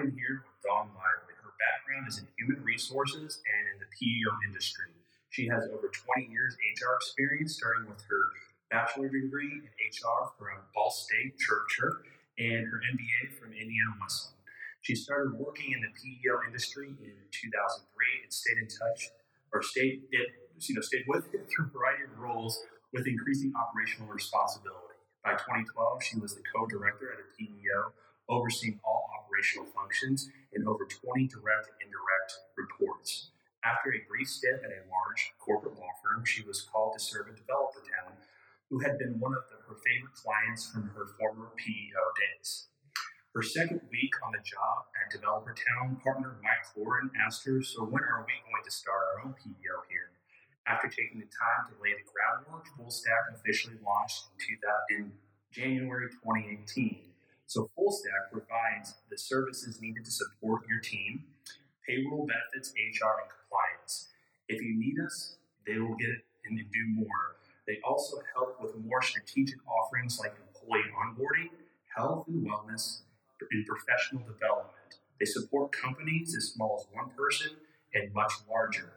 am here with Dawn Lively. Her background is in human resources and in the PEO industry. She has over 20 years HR experience, starting with her bachelor degree in HR from Ball State Church and her MBA from Indiana Wesleyan. She started working in the PEO industry in 2003 and stayed in touch, or stayed you know, stayed with it through a variety of roles with increasing operational responsibility. By 2012, she was the co-director at a PEO, overseeing all operational functions and over 20 direct and indirect reports. After a brief stint at a large corporate law firm, she was called to serve at Developer Town, who had been one of the, her favorite clients from her former PEO days. Her second week on the job at Developer Town, partner Mike Kloran asked her, So when are we going to start our own PEO here? After taking the time to lay the groundwork, Full Stack officially launched in, in January 2018. So Full Stack provides the services needed to support your team, payroll, benefits, HR, and compliance. If you need us, they will get it and do more. They also help with more strategic offerings like employee onboarding, health and wellness, and professional development. They support companies as small as one person and much larger.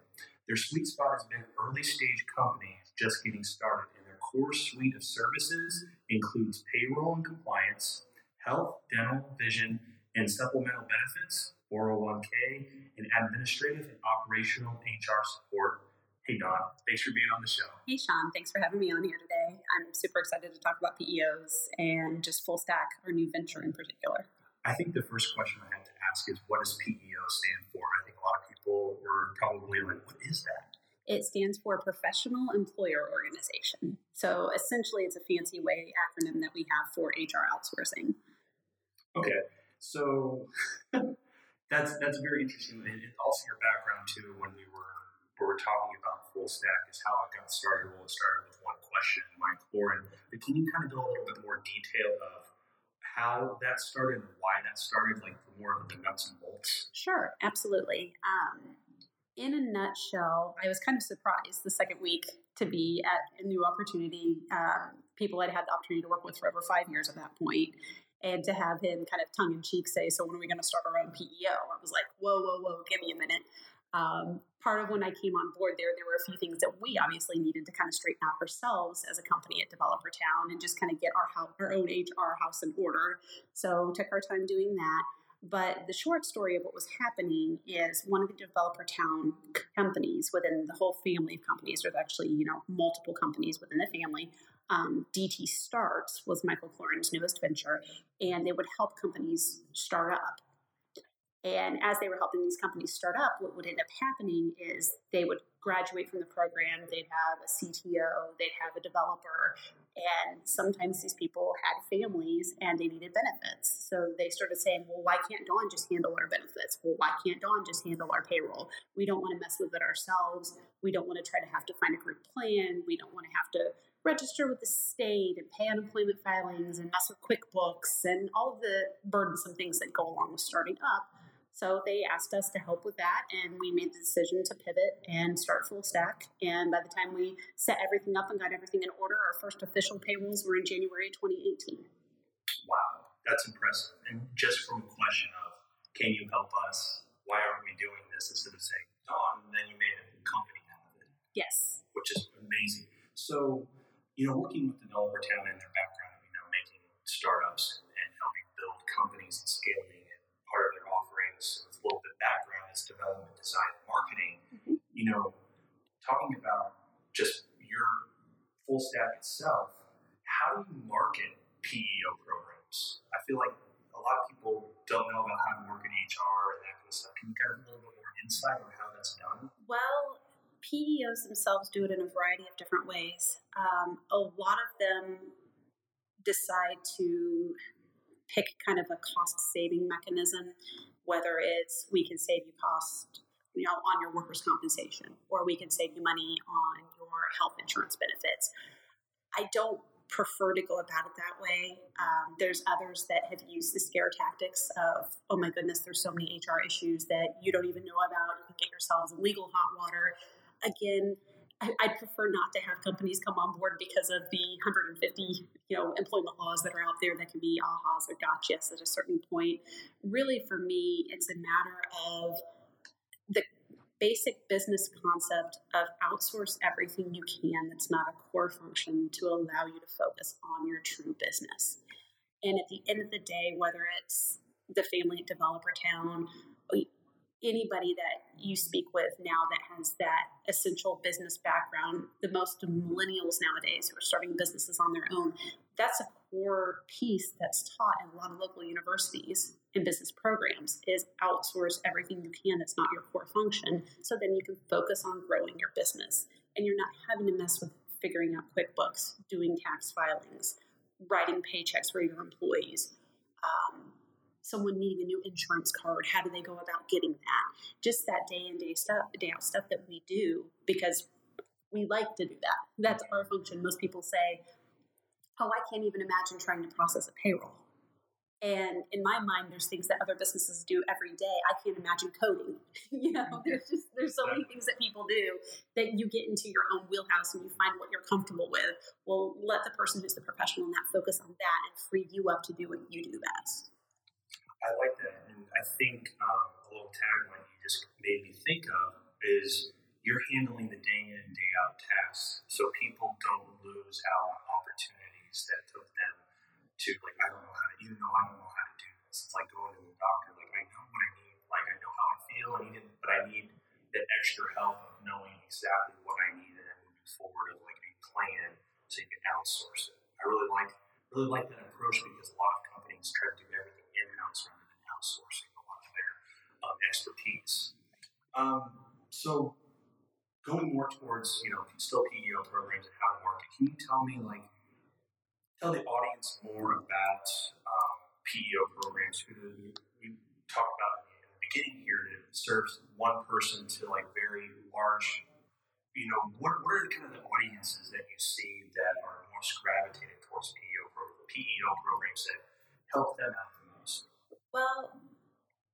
Their sweet spot has been early stage companies just getting started, and their core suite of services includes payroll and compliance, health, dental, vision, and supplemental benefits, 401k, and administrative and operational HR support. Hey, Dawn, thanks for being on the show. Hey, Sean, thanks for having me on here today. I'm super excited to talk about PEOs and just full stack, our new venture in particular. I think the first question I have to ask is what does PEO stand for? I think a lot of people were probably like, what is that? It stands for Professional Employer Organization. So essentially, it's a fancy way acronym that we have for HR outsourcing. Okay, so that's that's very interesting, and also your background too. When we were we were talking about full stack, is how it got started. Well, it started with one question, Mike Kloran. But can you kind of go a little bit more detail of how that started and why that started, like more of the nuts and bolts? Sure, absolutely. Um, in a nutshell, I was kind of surprised the second week to be at a new opportunity. Um, people I'd had the opportunity to work with for over five years at that point, and to have him kind of tongue in cheek say, "So when are we going to start our own PEO?" I was like, "Whoa, whoa, whoa! Give me a minute." Um, part of when I came on board there, there were a few things that we obviously needed to kind of straighten out ourselves as a company at Developer Town and just kind of get our house, our own HR house in order. So took our time doing that. But the short story of what was happening is one of the developer town companies within the whole family of companies. There's actually you know multiple companies within the family. Um, DT Starts was Michael Kloran's newest venture, and they would help companies start up. And as they were helping these companies start up, what would end up happening is they would graduate from the program, they'd have a CTO, they'd have a developer, and sometimes these people had families and they needed benefits. So they started saying, well, why can't Dawn just handle our benefits? Well, why can't Dawn just handle our payroll? We don't want to mess with it ourselves. We don't want to try to have to find a group plan. We don't want to have to register with the state and pay unemployment filings and mess with QuickBooks and all of the burdensome things that go along with starting up. So they asked us to help with that, and we made the decision to pivot and start full stack. And by the time we set everything up and got everything in order, our first official payrolls were in January 2018. Wow, that's impressive. And just from a question of, can you help us? Why aren't we doing this? Instead of saying, Dawn, and then you made a company out of it. Yes. Which is amazing. So, you know, working with Developer Town and their background, you know, making startups and helping build companies and with a little bit of background is development, design, marketing. Mm-hmm. You know, talking about just your full stack itself, how do you market PEO programs? I feel like a lot of people don't know about how to market HR and that kind of stuff. Can you kind of a little bit more insight on how that's done? Well, PEOs themselves do it in a variety of different ways. Um, a lot of them decide to pick kind of a cost saving mechanism whether it's we can save you cost you know on your workers compensation or we can save you money on your health insurance benefits. I don't prefer to go about it that way. Um, there's others that have used the scare tactics of oh my goodness there's so many hr issues that you don't even know about. You can get yourselves in legal hot water. Again I'd prefer not to have companies come on board because of the 150, you know, employment laws that are out there that can be ahas or gotchas at a certain point. Really, for me, it's a matter of the basic business concept of outsource everything you can that's not a core function to allow you to focus on your true business. And at the end of the day, whether it's the family at Developer Town anybody that you speak with now that has that essential business background, the most millennials nowadays who are starting businesses on their own, that's a core piece that's taught in a lot of local universities and business programs is outsource everything you can that's not your core function so then you can focus on growing your business and you're not having to mess with figuring out quickbooks doing tax filings writing paychecks for your employees um, someone needing a new insurance card, how do they go about getting that? Just that day in day stuff, day out stuff that we do because we like to do that. That's our function. Most people say, "Oh, I can't even imagine trying to process a payroll." And in my mind, there's things that other businesses do every day. I can't imagine coding. you know, mm-hmm. there's just there's so many things that people do that you get into your own wheelhouse and you find what you're comfortable with. Well, let the person who's the professional in that focus on that and free you up to do what you do best. I like that, and I think um, a little tagline you just made me think of is you're handling the day in day out tasks, so people don't lose out on opportunities that took them to like I don't know how to, even though I don't know how to do this. It's like going to the doctor. Like I know what I need, like I know how I feel, I need it, but I need that extra help of knowing exactly what I need and moving forward of like a plan so you can outsource it. I really like really like that approach because a lot of companies try to do outsourcing a lot of their um, expertise. Um, so going more towards, you know, still PEO programs and how to market, can you tell me, like, tell the audience more about um, PEO programs? Who we talked about in the beginning here that serves one person to like very large. You know, what, what are the kind of the audiences that you see that are most gravitated towards PEO, PEO programs that help them out well,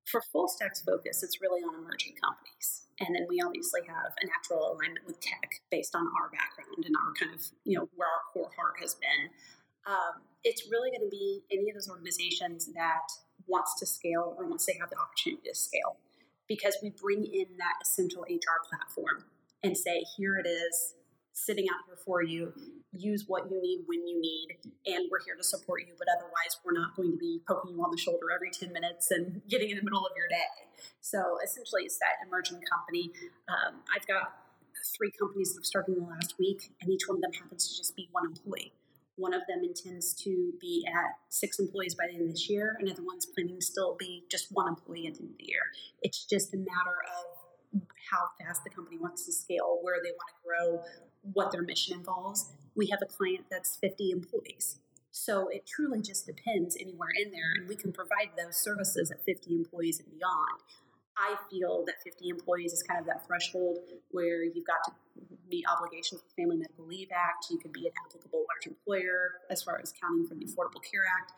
for full stack's focus, it's really on emerging companies. And then we obviously have a natural alignment with tech based on our background and our kind of, you know, where our core heart has been. Um, it's really going to be any of those organizations that wants to scale or wants they have the opportunity to scale because we bring in that essential HR platform and say, here it is, sitting out here for you. Use what you need when you need, and we're here to support you. But otherwise, we're not going to be poking you on the shoulder every 10 minutes and getting in the middle of your day. So essentially, it's that emerging company. Um, I've got three companies that have started in the last week, and each one of them happens to just be one employee. One of them intends to be at six employees by the end of this year. Another one's planning to still be just one employee at the end of the year. It's just a matter of how fast the company wants to scale, where they want to grow, what their mission involves. We have a client that's 50 employees. So it truly just depends anywhere in there, and we can provide those services at 50 employees and beyond. I feel that 50 employees is kind of that threshold where you've got to meet obligations with the Family Medical Leave Act. You can be an applicable large employer as far as counting for the Affordable Care Act.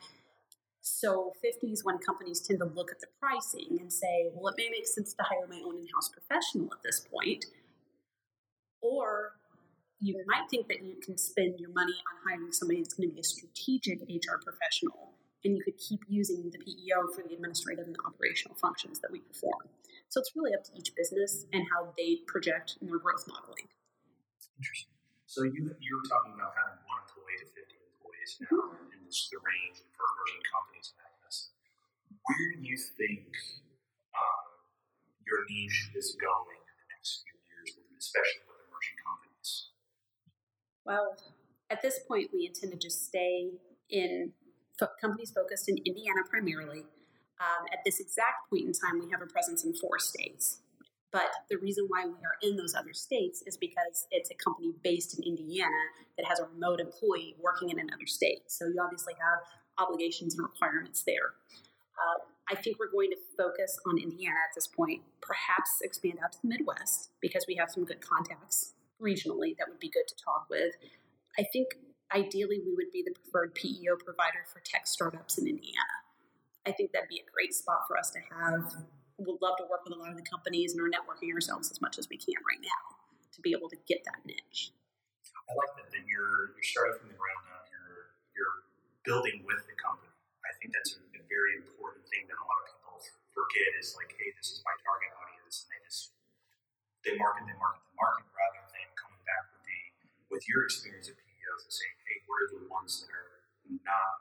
So 50 is when companies tend to look at the pricing and say, well, it may make sense to hire my own in-house professional at this point, or you might think that you can spend your money on hiring somebody that's going to be a strategic HR professional, and you could keep using the PEO for the administrative and the operational functions that we perform. So it's really up to each business and how they project in their growth modeling. Interesting. So you you were talking about having one employee to fifty employees now, mm-hmm. and this the range for emerging companies and that kind of stuff. Where do you think um, your niche is going in the next few years, especially well, at this point, we intend to just stay in fo- companies focused in Indiana primarily. Um, at this exact point in time, we have a presence in four states. But the reason why we are in those other states is because it's a company based in Indiana that has a remote employee working in another state. So you obviously have obligations and requirements there. Uh, I think we're going to focus on Indiana at this point, perhaps expand out to the Midwest because we have some good contacts regionally that would be good to talk with. I think ideally we would be the preferred PEO provider for tech startups in Indiana. I think that'd be a great spot for us to have. We'd love to work with a lot of the companies and are networking ourselves as much as we can right now. to be able to get that niche. I like that that you're you're starting from the ground up. You're you're building with the company. I think that's a, a very important thing that a lot of people forget is like, hey, this is my target audience, and they just they market, they market, they market, rather with your experience at PEOs and saying, hey, what are the ones that are not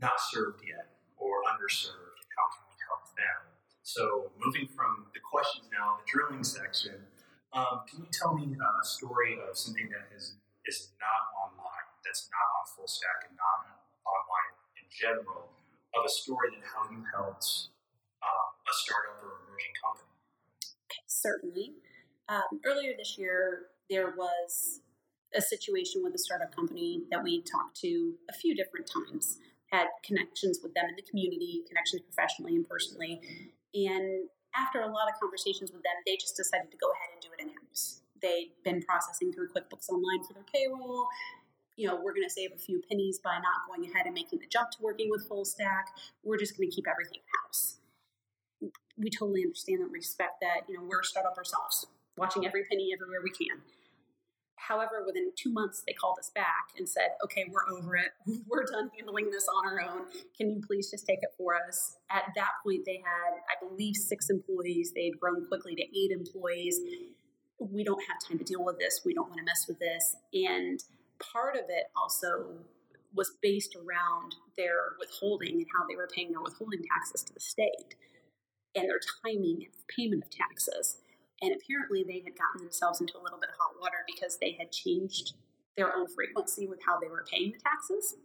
not served yet or underserved? How can we help them? So moving from the questions now, the drilling section. Um, can you tell me a story of something that is is not online, that's not on full stack and not online in general, of a story that how you helped um, a startup or emerging company? Okay, certainly. Um, earlier this year, there was a situation with a startup company that we talked to a few different times, had connections with them in the community, connections professionally and personally. And after a lot of conversations with them, they just decided to go ahead and do it in house. They'd been processing through QuickBooks Online for their payroll. You know, we're going to save a few pennies by not going ahead and making the jump to working with full stack. We're just going to keep everything in house. We totally understand and respect that. You know, we're a startup ourselves, watching every penny everywhere we can. However, within two months, they called us back and said, okay, we're over it. We're done handling this on our own. Can you please just take it for us? At that point, they had, I believe, six employees. They had grown quickly to eight employees. We don't have time to deal with this. We don't want to mess with this. And part of it also was based around their withholding and how they were paying their withholding taxes to the state and their timing of payment of taxes. And apparently, they had gotten themselves into a little bit of hot water because they had changed their own frequency with how they were paying the taxes.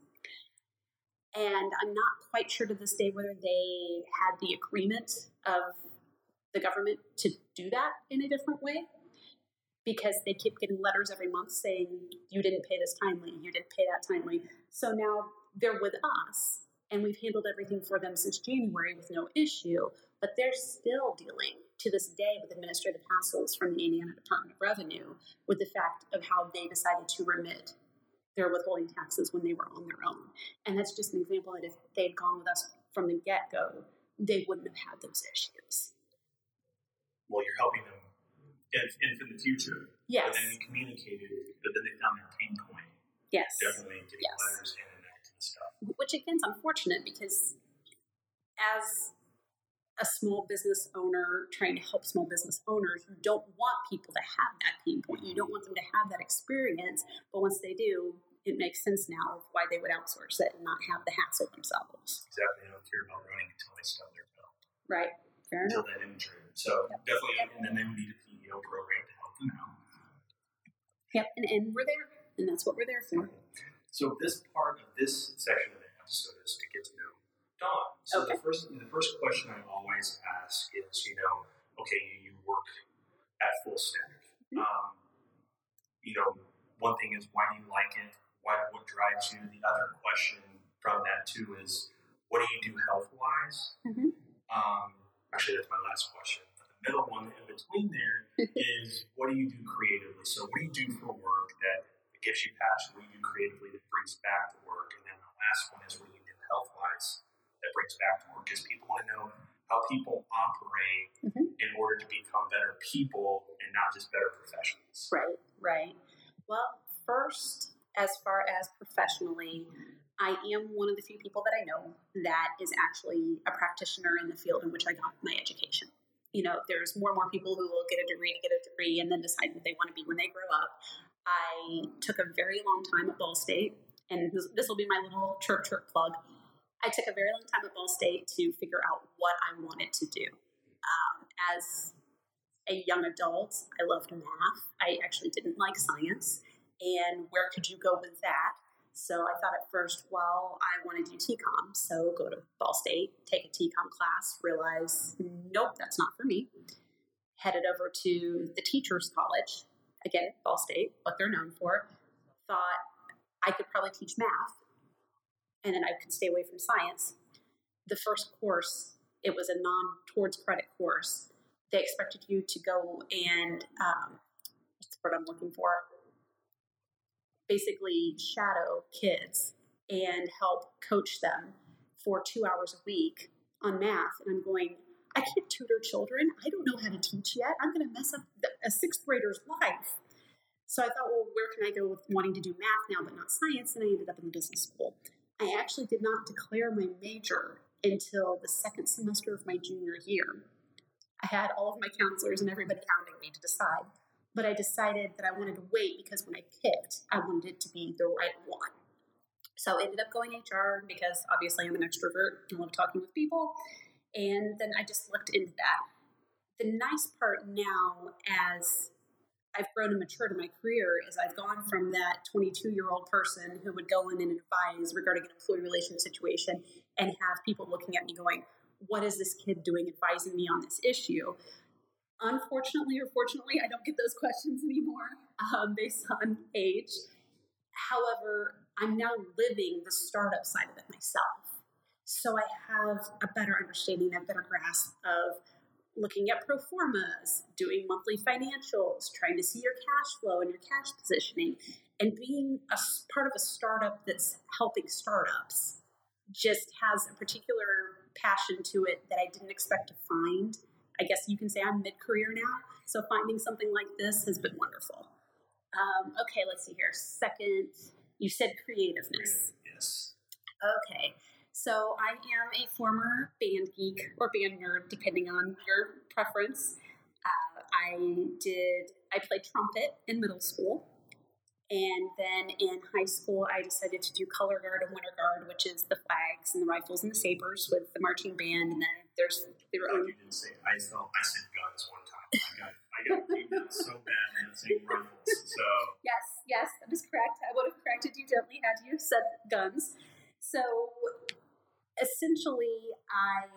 And I'm not quite sure to this day whether they had the agreement of the government to do that in a different way because they keep getting letters every month saying, you didn't pay this timely, you didn't pay that timely. So now they're with us and we've handled everything for them since January with no issue, but they're still dealing to this day with administrative hassles from the Indiana Department of Revenue with the fact of how they decided to remit their withholding taxes when they were on their own. And that's just an example that if they'd gone with us from the get go, they wouldn't have had those issues. Well, you're helping them in, in the future. Yes. But then you communicated, but then they found that pain point. Yes. Definitely getting Yes. letters in and that kind of stuff. Which again is unfortunate because as a small business owner trying to help small business owners, you don't want people to have that pain point. You don't want them to have that experience. But once they do, it makes sense now of why they would outsource it and not have the hassle themselves. Exactly. They don't care about running until they stub their toe. Right. Fair Until enough. that injury. So definitely, and then they would need a PEO program to help them out. Yep. And, and we're there. And that's what we're there for. So this part of this section of the episode is to get to know So the first the first question I always ask is, you know, okay, you, you work at full stack. Mhm. Um, you know, one thing is why do you like it? Why what drives you? The other question from that too is what do you do health wise? Mhm. Um, actually, that's my last question. But the middle one in between there is what do you do creatively? So, what do you do for work that gives you passion? What do you do creatively that brings back to work? And then the last one is what do you do health wise that brings back to work? Because people want to know how people operate Mhm. in order to become better people and not just better professionals. Right, right. Well, first, as far as professionally, I am one of the few people that I know that is actually a practitioner in the field in which I got my education. You know, there's more and more people who will get a degree to get a degree and then decide what they want to be when they grow up. I took a very long time at Ball State, and this, this will be my little chirp chirp plug. I took a very long time at Ball State to figure out what I wanted to do. Um, as a young adult, I loved math. I actually didn't like science. And where could you go with that? So I thought at first, well, I want to do TCOM. So go to Ball State, take a TCOM class, realize, nope, that's not for me. Headed over to the Teachers College, again, Ball State, what they're known for. Thought I could probably teach math and then I could stay away from science. The first course, it was a non towards credit course they expected you to go and um, what's the word I'm looking for? Basically, shadow kids and help coach them for two hours a week on math. And I'm going, I can't tutor children. I don't know how to teach yet. I'm going to mess up a sixth grader's life. So I thought, well, where can I go with wanting to do math now but not science? And I ended up in the business school. I actually did not declare my major until the second semester of my junior year. I had all of my counselors and everybody hounding me to decide, but I decided that I wanted to wait because when I picked, I wanted it to be the right one. So I ended up going HR because obviously I'm an extrovert and love talking with people. And then I just looked into that. The nice part now, as I've grown and matured in my career is I've gone from that 22 year old person who would go in and advise regarding an employee relation situation and have people looking at me going, What is this kid doing advising me on this issue? Unfortunately or fortunately, I don't get those questions anymore um, based on age. However, I'm now living the startup side of it myself. So I have a better understanding, a better grasp of looking at pro formas, doing monthly financials, trying to see your cash flow and your cash positioning, and being a part of a startup that's helping startups just has a particular passion to it that I didn't expect to find. I guess you can say I'm mid career now, so finding something like this has been wonderful. Um, okay, let's see here. Second, you said creativeness. Yes. Okay. So I am a former band geek or band nerd, depending on your preference. Uh, I did. I played trumpet in middle school, and then in high school, I decided to do color guard and winter guard, which is the flags and the rifles and the sabers with the marching band. And then there's their own. You didn't say I felt I said guns one time. I got I got so bad at saying rifles. So yes, yes, that is correct. I would have corrected you gently had you said guns. So essentially, I,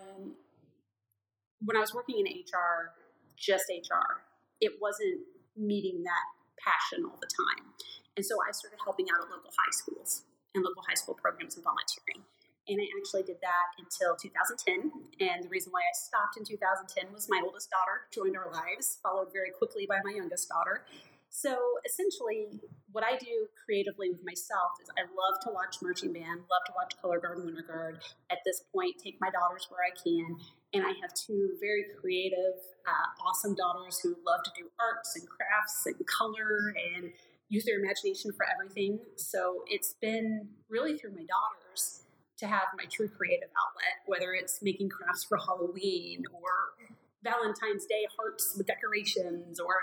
when I was working in HR, just HR, it wasn't meeting that passion all the time. And so I started helping out at local high schools and local high school programs and volunteering. And I actually did that until 2010. And the reason why I stopped in 2010 was my oldest daughter joined our lives, followed very quickly by my youngest daughter. So essentially, what I do creatively with myself is I love to watch marching band, love to watch color guard winter guard. At this point, take my daughters where I can, and I have two very creative, uh, awesome daughters who love to do arts and crafts and color and use their imagination for everything. So it's been really through my daughters to have my true creative outlet, whether it's making crafts for Halloween or Valentine's Day hearts with decorations or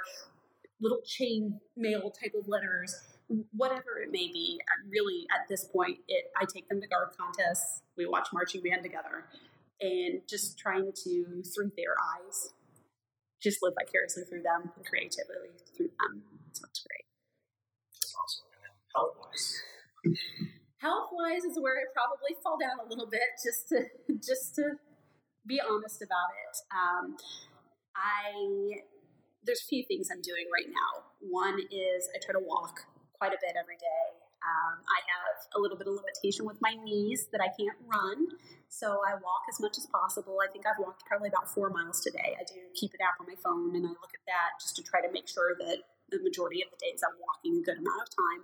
little chain mail type of letters, whatever it may be. Really, at this point, it I take them to guard contests. We watch marching band together, and just trying to through their eyes, just live vicariously through them and creatively through them. So it's great. That's awesome. Health wise. health wise is where I probably fall down a little bit, just to just to be honest about it. Um, I there's a few things I'm doing right now. One is I try to walk quite a bit every day. Um, I have a little bit of limitation with my knees that I can't run, so I walk as much as possible. I think I've walked probably about four miles today. I do keep an app on my phone and I look at that just to try to make sure that the majority of the days I'm walking a good amount of time.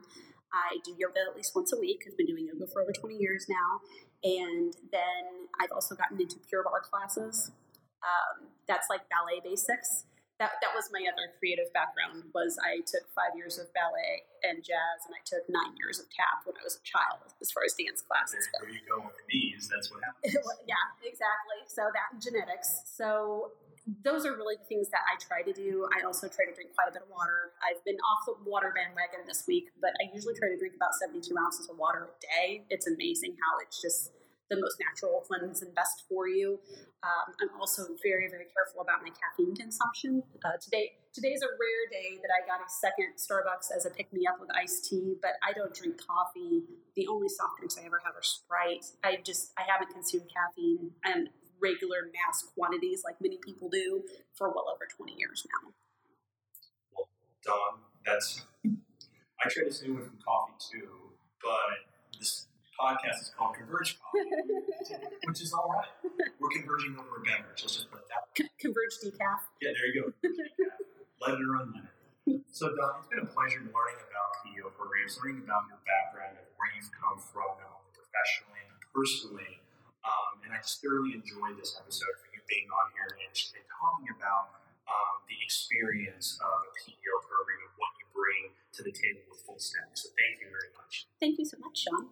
I do yoga at least once a week. I've been doing yoga for over 20 years now. And then I've also gotten into Pure Barre classes. Um, that's like ballet basics that, that was my other creative background was I took five years of ballet and jazz and I took nine years of tap when I was a child as far as dance classes go. There you go with the knees, that's what happens. yeah, exactly. So that and genetics. So those are really the things that I try to do. I also try to drink quite a bit of water. I've been off the water bandwagon this week, but I usually try to drink about 72 ounces of water a day. It's amazing how it's just the most natural cleanse and best for you. Um, I'm also very, very careful about my caffeine consumption. Uh, today, today's a rare day that I got a second Starbucks as a pick me up with iced tea, but I don't drink coffee. The only soft drinks I ever have are Sprite. I just I haven't consumed caffeine and regular mass quantities like many people do for well over 20 years now. Well, Dawn, that's I try to stay away from coffee too, but this podcast is called Converge Coffee, which is all right. We're converging over a beverage. Let's just put that. Converge decaf. Yeah, there you go. Let it or unlet So, Dawn, it's been a pleasure learning about PEO programs, learning about your background and where you've come from, not only professionally and personally. Um, and I just thoroughly enjoyed this episode for you being on here and, and talking about um, the experience of a PEO program and what you bring to the table with full stack. So thank you very much. Thank you so much, Sean.